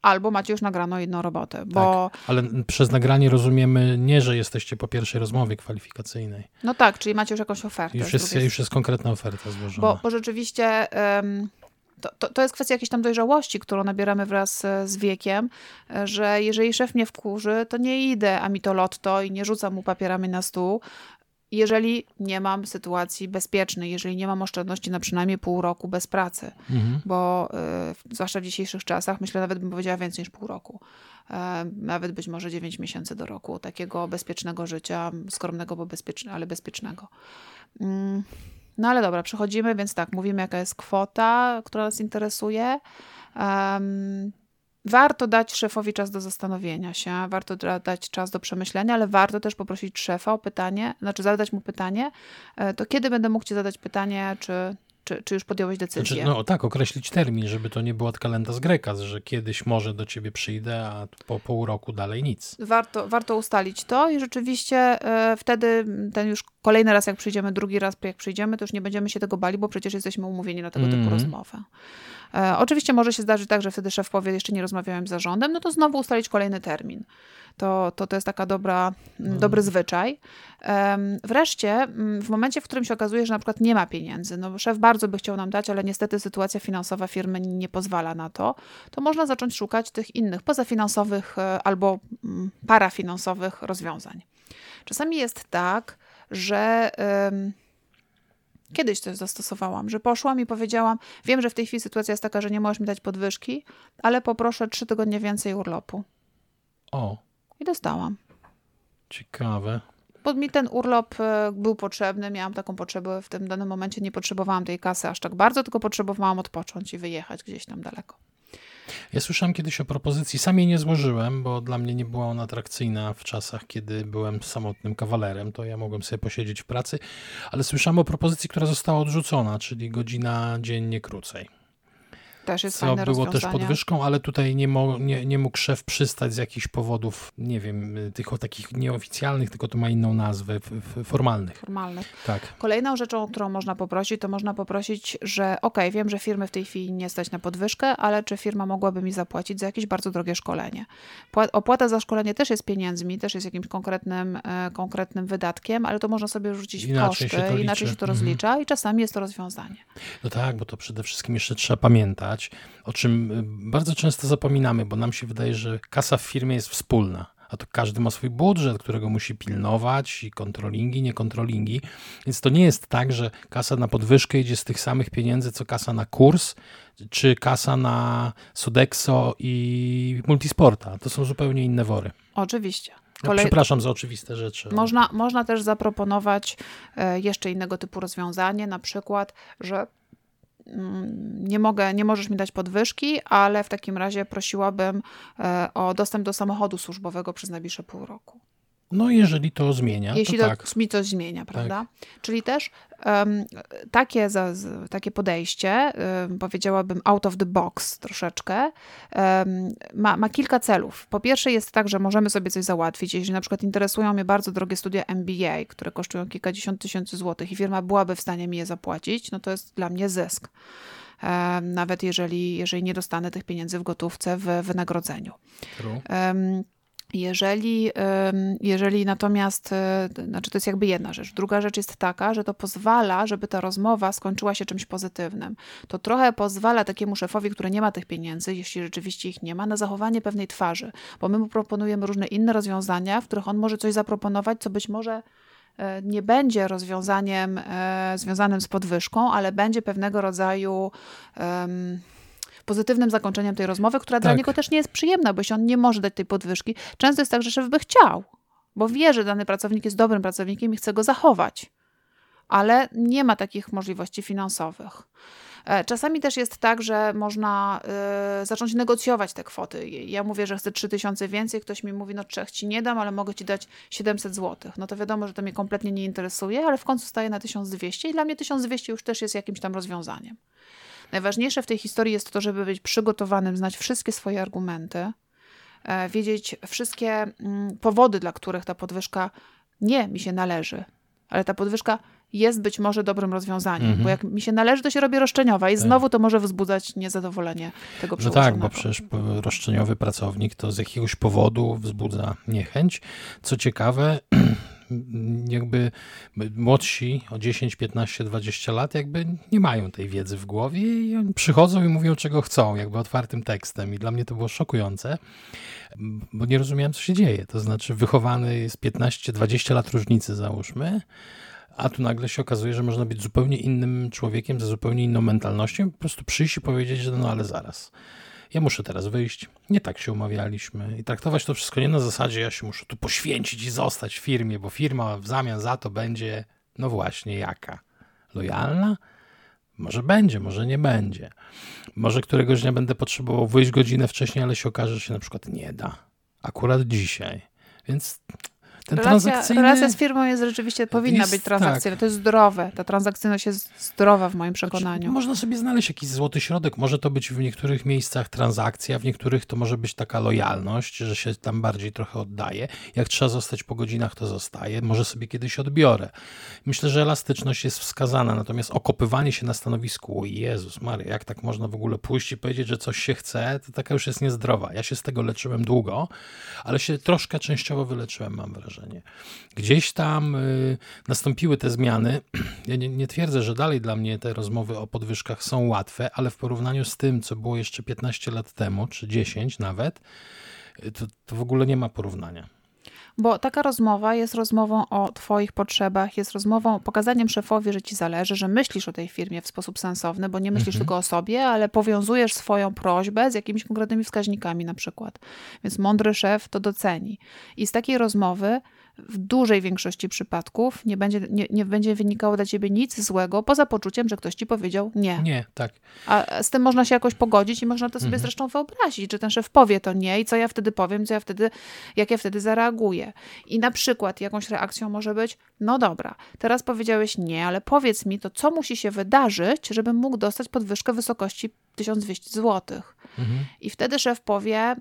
albo macie już nagraną jedną robotę. Bo... Tak, ale przez nagranie rozumiemy nie, że jesteście po pierwszej rozmowie kwalifikacyjnej. No tak, czyli macie już jakąś ofertę. Już jest, już jest konkretna oferta złożona. Bo, bo rzeczywiście... Um, to, to, to, jest kwestia jakiejś tam dojrzałości, którą nabieramy wraz e, z wiekiem, e, że jeżeli szef mnie wkurzy, to nie idę, a mi to lotto i nie rzucam mu papierami na stół, jeżeli nie mam sytuacji bezpiecznej, jeżeli nie mam oszczędności na przynajmniej pół roku bez pracy, mhm. bo y, zwłaszcza w dzisiejszych czasach, myślę nawet bym powiedziała więcej niż pół roku, y, nawet być może 9 miesięcy do roku takiego bezpiecznego życia, skromnego, bo bezpieczne, ale bezpiecznego. Y, no ale dobra, przechodzimy, więc tak, mówimy jaka jest kwota, która nas interesuje. Um, Warto dać szefowi czas do zastanowienia się, warto dać czas do przemyślenia, ale warto też poprosić szefa o pytanie, znaczy zadać mu pytanie, e, to kiedy będę mógł ci zadać pytanie, czy, czy, czy już podjąłeś decyzję? Znaczy, no tak, określić termin, żeby to nie było od kalenda z greka, że kiedyś może do ciebie przyjdę, a po pół roku dalej nic. Warto, warto ustalić to i rzeczywiście e, wtedy ten już kolejny raz jak przyjdziemy, drugi raz jak przyjdziemy, to już nie będziemy się tego bali, bo przecież jesteśmy umówieni na tego mm -hmm. typu mhm. rozmowę. E, oczywiście może się zdarzyć tak, że wtedy szef powie, jeszcze nie rozmawiałem z zarządem, no to znowu ustalić kolejny termin. To, to, to jest taka dobra, mm. dobry zwyczaj. Wreszcie, w momencie, w którym się okazuje, że na przykład nie ma pieniędzy, no szef bardzo by chciał nam dać, ale niestety sytuacja finansowa firmy nie pozwala na to, to można zacząć szukać tych innych pozafinansowych e, albo parafinansowych rozwiązań. Czasami jest tak, że Kiedyś to zastosowałam, że poszłam i powiedziałam: Wiem, że w tej chwili sytuacja jest taka, że nie możesz mi dać podwyżki, ale poproszę trzy tygodnie więcej urlopu. O. I dostałam. Ciekawe. Bo mi ten urlop e, był potrzebny, miałam taką potrzebę w tym danym momencie, nie potrzebowałam tej kasy aż tak bardzo, tylko potrzebowałam odpocząć i wyjechać gdzieś tam daleko. Ja słyszałem kiedyś o propozycji, sam jej nie złożyłem, bo dla mnie nie była ona atrakcyjna w czasach, kiedy byłem samotnym kawalerem, to ja mogłem sobie posiedzieć w pracy, ale słyszałem o propozycji, która została odrzucona, czyli godzina dziennie krócej. Też jest co było też podwyżką, ale tutaj nie, mo, nie, nie mógł szef przystać z jakichś powodów, nie wiem, tych takich nieoficjalnych, tylko to ma inną nazwę, formalnych. Formalnych. Tak. Kolejną rzeczą, którą można poprosić, to można poprosić, że ok, wiem, że firmy w tej chwili nie stać na podwyżkę, ale czy firma mogłaby mi zapłacić za jakieś bardzo drogie szkolenie? Opłata za szkolenie też jest pieniędzmi, też jest jakimś konkretnym, e, konkretnym wydatkiem, ale to można sobie rzucić w inaczej koszty, się inaczej się to mhm. rozlicza mhm. i czasami jest to rozwiązanie. No tak, bo to przede wszystkim jeszcze trzeba pamiętać, o czym y, bardzo często zapominamy, bo nam się wydaje, że kasa w firmie jest wspólna. A to każdy ma swój budżet, którego musi pilnować i kontrolingi, nie kontrolingi. Więc to nie jest tak, że kasa na podwyżkę idzie z tych samych pieniędzy, co kasa na kurs, czy kasa na Sodexo i Multisporta. To są zupełnie inne wory. Oczywiście. Kolej... Przepraszam za oczywiste rzeczy. Można, można też zaproponować e, jeszcze innego typu rozwiązanie, na przykład, że nie mogę, nie możesz mi dać podwyżki, ale w takim razie prosiłabym e, o dostęp do samochodu służbowego przez najbliższe pół roku. No, jeżeli to zmienia. Jeśli to, tak. mi coś zmienia, tak. prawda? Tak. Czyli też takie, za, takie podejście, powiedziałabym out of the box troszeczkę, ma, ma kilka celów. Po pierwsze, jest tak, że możemy sobie coś załatwić. Jeśli na przykład interesują mnie bardzo drogie studia MBA, które kosztują kilkadziesiąt tysięcy złotych i firma byłaby w stanie mi je zapłacić, no to jest dla mnie zysk nawet jeżeli, jeżeli nie dostanę tych pieniędzy w gotówce w wynagrodzeniu. Um, jeżeli, jeżeli natomiast, e, znaczy to jest jakby jedna rzecz. Druga rzecz jest taka, że to pozwala, żeby ta rozmowa skończyła się czymś pozytywnym. To trochę pozwala takiemu szefowi, który nie ma tych pieniędzy, jeśli rzeczywiście ich nie ma, na zachowanie pewnej twarzy, bo my mu proponujemy różne inne rozwiązania, w których on może coś zaproponować, co być może e, nie będzie rozwiązaniem e, związanym z podwyżką, ale będzie pewnego rodzaju. Um, pozytywnym zakończeniem tej rozmowy, która tak. dla niego też nie jest przyjemna, bo jeśli on nie może dać tej podwyżki, często jest tak, że szef by chciał, bo wie, że dany pracownik jest dobrym pracownikiem i chce go zachować, ale nie ma takich możliwości finansowych. E, czasami też jest tak, że można y, zacząć negocjować te kwoty. Ja mówię, że chcę 3000 więcej, ktoś mi mówi, no trzech ci nie dam, ale mogę ci dać 700 zł. No to wiadomo, że to mnie kompletnie nie interesuje, ale w końcu staje na 1200 i dla mnie 1200 już też jest jakimś tam rozwiązaniem. Najważniejsze w tej historii jest to, żeby być przygotowanym, znać wszystkie swoje argumenty, e, wiedzieć wszystkie mm, powody, dla których ta podwyżka nie mi się należy, ale ta podwyżka jest być może dobrym rozwiązaniem, bo jak mi się należy, to się robi roszczeniowa i tak. znowu to może wzbudzać niezadowolenie tego No tak, bo przecież roszczeniowy pracownik to z jakiegoś powodu wzbudza niechęć. Co ciekawe, jakby młodsi o 10, 15, 20 lat jakby nie mają tej wiedzy w głowie i przychodzą i mówią czego chcą, jakby otwartym tekstem. I dla mnie to było szokujące, bo nie rozumiałem co się dzieje, to znaczy wychowany jest 15, 20 lat różnicy załóżmy, a tu nagle się okazuje, że można być zupełnie innym człowiekiem, ze zupełnie inną mentalnością, po prostu przyjść i powiedzieć, że no ale zaraz ja muszę teraz wyjść, nie tak się umawialiśmy i traktować to wszystko nie na zasadzie, ja się muszę tu poświęcić i zostać w firmie, bo firma w zamian za to będzie, no właśnie, jaka? Lojalna? Może będzie, może nie będzie. Może któregoś dnia będę potrzebował wyjść godzinę wcześniej, ale się okaże, że się na przykład nie da. Akurat dzisiaj. Więc ten relacja, transakcyjny... relacja z firmą jest rzeczywiście, powinna jest, być transakcyjna. Tak. To jest zdrowe. Ta transakcyjność jest zdrowa w moim przekonaniu. Znaczy, można sobie znaleźć jakiś złoty środek. Może to być w niektórych miejscach transakcja, w niektórych to może być taka lojalność, że się tam bardziej trochę oddaje. Jak trzeba zostać po godzinach, to zostaje. Może sobie kiedyś odbiorę. Myślę, że elastyczność jest wskazana, natomiast okopywanie się na stanowisku, o Jezus Maria, jak tak można w ogóle pójść i powiedzieć, że coś się chce, to taka już jest niezdrowa. Ja się z tego leczyłem długo, ale się troszkę częściowo wyleczyłem, mam wrażenie wrażenie. Gdzieś tam y, nastąpiły te zmiany. Ja nie, nie, twierdzę, że dalej dla mnie te rozmowy o podwyżkach są łatwe, ale w porównaniu z tym, co było jeszcze 15 lat temu, czy 10 nawet, y, to, to w ogóle nie ma porównania. Bo taka rozmowa jest rozmową o Twoich potrzebach, jest rozmową, pokazaniem szefowi, że Ci zależy, że myślisz o tej firmie w sposób sensowny, bo nie myślisz mhm. tylko o sobie, ale powiązujesz swoją prośbę z jakimiś konkretnymi wskaźnikami na przykład. Więc mądry szef to doceni. I z takiej rozmowy w dużej większości przypadków nie będzie, nie, nie będzie wynikało dla ciebie nic złego, poza poczuciem, że ktoś ci powiedział nie. Nie, tak. A z tym można się jakoś pogodzić i można to sobie mhm. zresztą wyobrazić, że ten szef powie to nie i co ja wtedy powiem, co ja wtedy, jak ja wtedy zareaguję. I na przykład jakąś reakcją może być, no dobra, teraz powiedziałeś nie, ale powiedz mi to, co musi się wydarzyć, żebym mógł dostać podwyżkę wysokości 1200 zł. Mhm. I wtedy szef powie,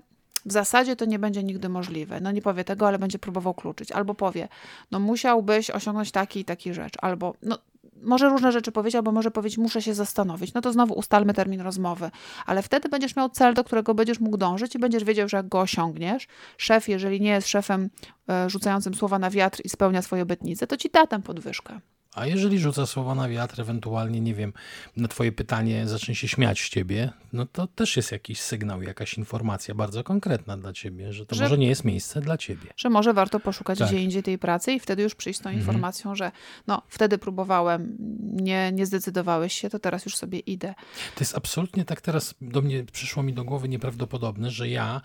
w zasadzie to nie będzie nigdy możliwe. No nie powie tego, ale będzie próbował kluczyć. Albo powie, no musiałbyś osiągnąć taki i taki rzecz. Albo, no może różne rzeczy powiedzieć, albo może powiedzieć, muszę się zastanowić. No to znowu ustalmy termin rozmowy. Ale wtedy będziesz miał cel, do którego będziesz mógł dążyć i będziesz wiedział, że jak go osiągniesz, szef, jeżeli nie jest szefem e, rzucającym słowa na wiatr i spełnia swoje obietnice, to ci da tę podwyżkę. A jeżeli rzuca słowa na wiatr, ewentualnie, nie wiem, na twoje pytanie zacznie się śmiać z ciebie, no to też jest jakiś sygnał, jakaś informacja bardzo konkretna dla ciebie, że to że, może nie jest miejsce dla ciebie. Że może warto poszukać tak. gdzie indziej tej pracy i wtedy już przyjść z tą mhm. informacją, że no wtedy próbowałem, nie, nie zdecydowałeś się, to teraz już sobie idę. To jest absolutnie tak teraz do mnie przyszło mi do głowy nieprawdopodobne, że ja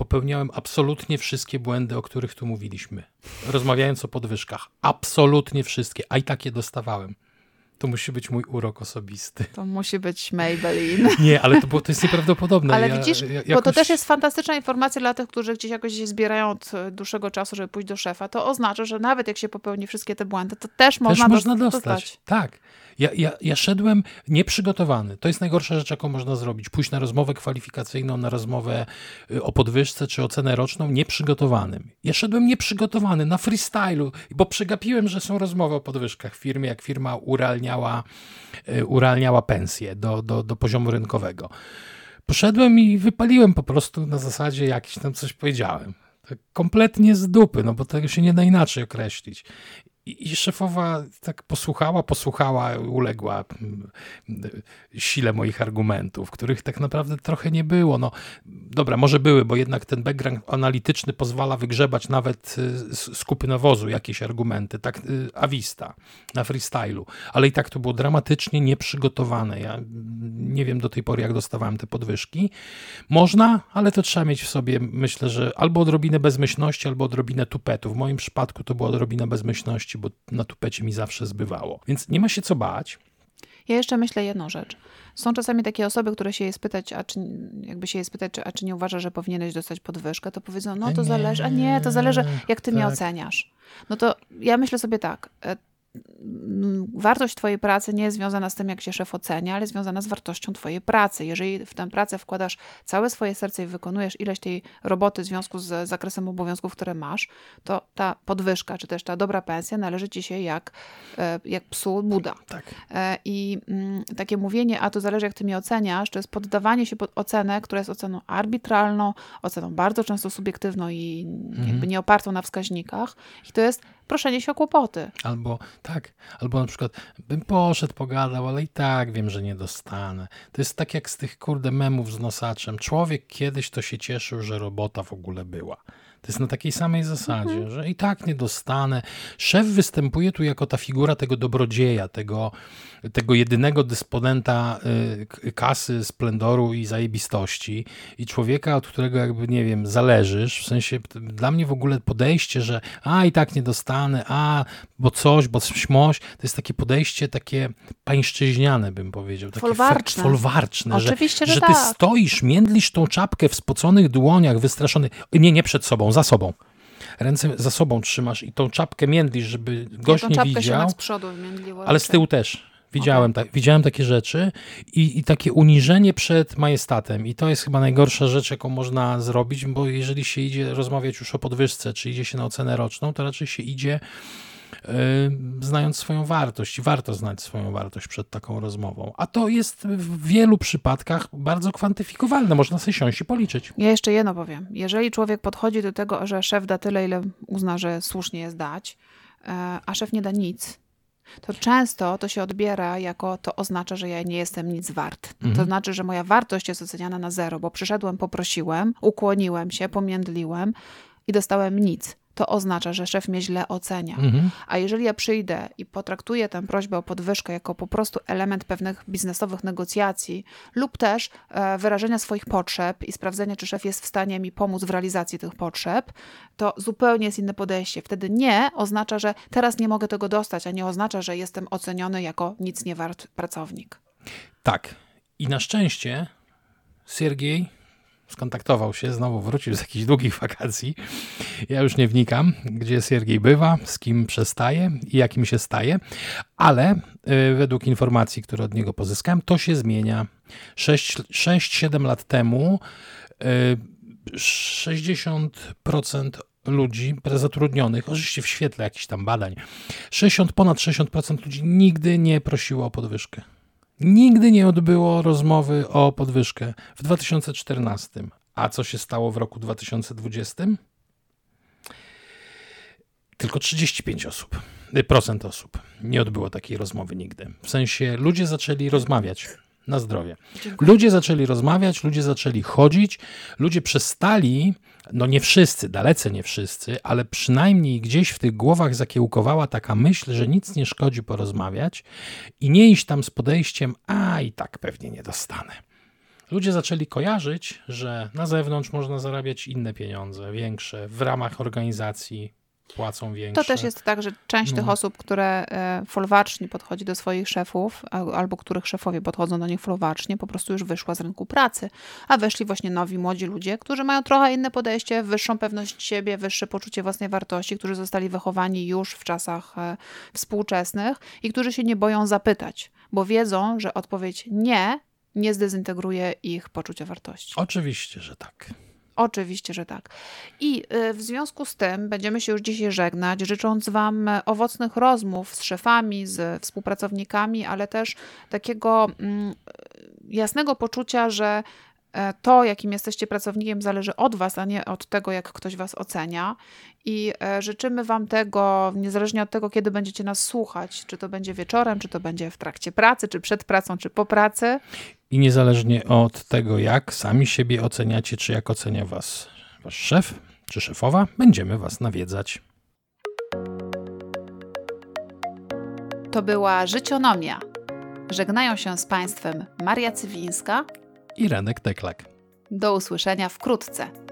popełniałem absolutnie wszystkie błędy, o których tu mówiliśmy. Rozmawiając o podwyżkach. Absolutnie wszystkie, a i tak je dostawałem. To musi być mój urok osobisty. To musi być Maybelline. Nie, ale to, było, to jest nieprawdopodobne. Ale ja, widzisz, ja, jakoś... bo to też jest fantastyczna informacja dla tych, którzy gdzieś jakoś się zbierają od dłuższego czasu, żeby pójść do szefa. To oznacza, że nawet jak się popełni wszystkie te błędy, to też można, też można dostać. dostać. Tak. Ja, ja, ja szedłem nieprzygotowany. To jest najgorsza rzecz, jaką można zrobić. Pójść na rozmowę kwalifikacyjną, na rozmowę y, o podwyżce czy ocenę roczną nieprzygotowanym. Ja szedłem nieprzygotowany, na freestylu, bo przegapiłem, że są rozmowy o podwyżkach w firmie, jak firma urealniała, y, urealniała pensję do, do, do poziomu rynkowego. Poszedłem i wypaliłem po prostu na zasadzie jakiś tam coś powiedziałem tak kompletnie z dupy, no bo tego się nie da inaczej określić. I, szefowa tak posłuchała, posłuchała, uległa mm, sile moich argumentów, których tak naprawdę trochę nie było. No, dobra, może były, bo jednak ten background analityczny pozwala wygrzebać nawet y, z kupy nawozu jakieś argumenty, tak y, awista, na freestylu. Ale i tak to było dramatycznie nieprzygotowane. Ja nie wiem do tej pory, jak dostawałem te podwyżki. Można, ale to trzeba mieć w sobie, myślę, że albo odrobinę bezmyślności, albo odrobinę tupetu. W moim przypadku to była odrobina bezmyślności, bo na tupecie mi zawsze zbywało. Więc nie ma się co bać. Ja jeszcze myślę jedną rzecz. Są czasami takie osoby, które się je spytać, a czy, jakby się je spytać, czy, a czy nie uważa, że powinieneś dostać podwyżkę, to powiedzą, no to nie, zależy, a nie, to zależy, jak ty tak. mnie oceniasz. No to ja myślę sobie tak, e, wartość Twojej pracy nie jest związana z tym, jak się szef ocenia, ale związana z wartością Twojej pracy. Jeżeli w tę pracę wkładasz całe swoje serce i wykonujesz ileś tej roboty w związku z zakresem obowiązków, które masz, to ta podwyżka, czy też ta dobra pensja należy Ci się jak, e, jak psu Buda. Tak. E, I mm, takie mówienie, a to zależy, jak Ty mnie oceniasz, to jest poddawanie się pod ocenę, która jest oceną arbitralną, oceną bardzo często subiektywną i mhm. jakby nie opartą na wskaźnikach. I to jest proszenie się o kłopoty. Albo tak, albo na przykład bym poszedł, pogadał, ale i tak wiem, że nie dostanę. To jest tak jak z tych kurde memów z nosaczem. Człowiek kiedyś to się cieszył, że robota w ogóle była. To jest na takiej samej zasadzie, mhm. że i tak nie dostanę. Szef występuje tu jako ta figura tego dobrodzieja, tego, tego jedynego dysponenta y, kasy, splendoru i zajebistości i człowieka, od którego jakby, nie wiem, zależysz. W sensie dla mnie w ogóle podejście, że a i tak nie dostanę, a bo coś, bo śmoś, to jest takie podejście takie pańszczyźniane, bym powiedział. Takie folwarczne. folwarczne Oczywiście, że, że, że ty tak. stoisz, międlisz tą czapkę w spoconych dłoniach, wystraszony. Nie, nie przed sobą, za sobą. Ręce za sobą trzymasz i tą czapkę międlisz, żeby gość nie widział. z przodu ale z tyłu też. Widziałem, okay. tak, widziałem takie rzeczy i, i takie uniżenie przed majestatem. I to jest chyba najgorsza rzecz, jaką można zrobić, bo jeżeli się idzie rozmawiać już o podwyżce, czy idzie się na ocenę roczną, to raczej się idzie znając swoją wartość. I warto znać swoją wartość przed taką rozmową. A to jest w wielu przypadkach bardzo kwantyfikowalne. Można sobie siąść i policzyć. Ja jeszcze jedno powiem. Jeżeli człowiek podchodzi do tego, że szef da tyle, ile uzna, że słusznie jest dać, e, a szef nie da nic, to często to się odbiera jako to oznacza, że ja nie jestem nic wart. Mhm. To znaczy, że moja wartość jest oceniana na zero, bo przyszedłem, poprosiłem, ukłoniłem się, pomiędliłem i dostałem nic to oznacza, że szef mnie źle ocenia. Mhm. A jeżeli ja przyjdę i potraktuję tę prośbę o podwyżkę jako po prostu element pewnych biznesowych negocjacji lub też e, wyrażenia swoich potrzeb i sprawdzenia, czy szef jest w stanie mi pomóc w realizacji tych potrzeb, to zupełnie jest inne podejście. Wtedy nie oznacza, że teraz nie mogę tego dostać, a nie oznacza, że jestem oceniony jako nic nie wart pracownik. Tak. I na szczęście Siergiej skontaktował się, znowu wrócił z jakichś długich wakacji. Ja już nie wnikam, gdzie Siergiej bywa, z kim przestaje i jakim się staje, ale y, według informacji, które od niego pozyskałem, to się zmienia. 6-7 lat temu y, 60% ludzi zatrudnionych, oczywiście w świetle jakichś tam badań, 60, ponad 60% ludzi nigdy nie prosiło o podwyżkę. Nigdy nie odbyło rozmowy o podwyżkę w 2014. A co się stało w roku 2020? Tylko 35 osób, y, procent osób nie odbyło takiej rozmowy nigdy. W sensie ludzie zaczęli rozmawiać na zdrowie. Dziękuję. Ludzie zaczęli rozmawiać, ludzie zaczęli chodzić, ludzie przestali, no nie wszyscy, dalece nie wszyscy, ale przynajmniej gdzieś w tych głowach zakiełkowała taka myśl, że nic nie szkodzi porozmawiać i nie iść tam z podejściem, a i tak pewnie nie dostanę. Ludzie zaczęli kojarzyć, że na zewnątrz można zarabiać inne pieniądze, większe, w ramach organizacji, płacą większe. To też jest tak, że część no. tych osób, które e, folwarcznie podchodzi do swoich szefów, albo których szefowie podchodzą do nich folwarcznie, po prostu już wyszła z rynku pracy, a weszli właśnie nowi, młodzi ludzie, którzy mają trochę inne podejście, wyższą pewność siebie, wyższe poczucie własnej wartości, którzy zostali wychowani już w czasach e, współczesnych i którzy się nie boją zapytać, bo wiedzą, że odpowiedź nie nie zdezintegruje ich poczucia wartości. Oczywiście, że tak. Oczywiście, że tak. I y, w związku z tym będziemy się już dzisiaj żegnać, życząc Wam owocnych rozmów z szefami, z współpracownikami, ale też takiego mm, jasnego poczucia, że e, to, jakim jesteście pracownikiem, zależy od Was, a nie od tego, jak ktoś Was ocenia. I e, życzymy Wam tego, niezależnie od tego, kiedy będziecie nas słuchać, czy to będzie wieczorem, czy to będzie w trakcie pracy, czy przed pracą, czy po pracy. I niezależnie od tego, jak sami siebie oceniacie, czy jak ocenia Was Wasz szef, czy szefowa, będziemy Was nawiedzać. To była Życionomia. Żegnają się z Państwem Maria Cywińska i Renek Teklak. Do usłyszenia wkrótce.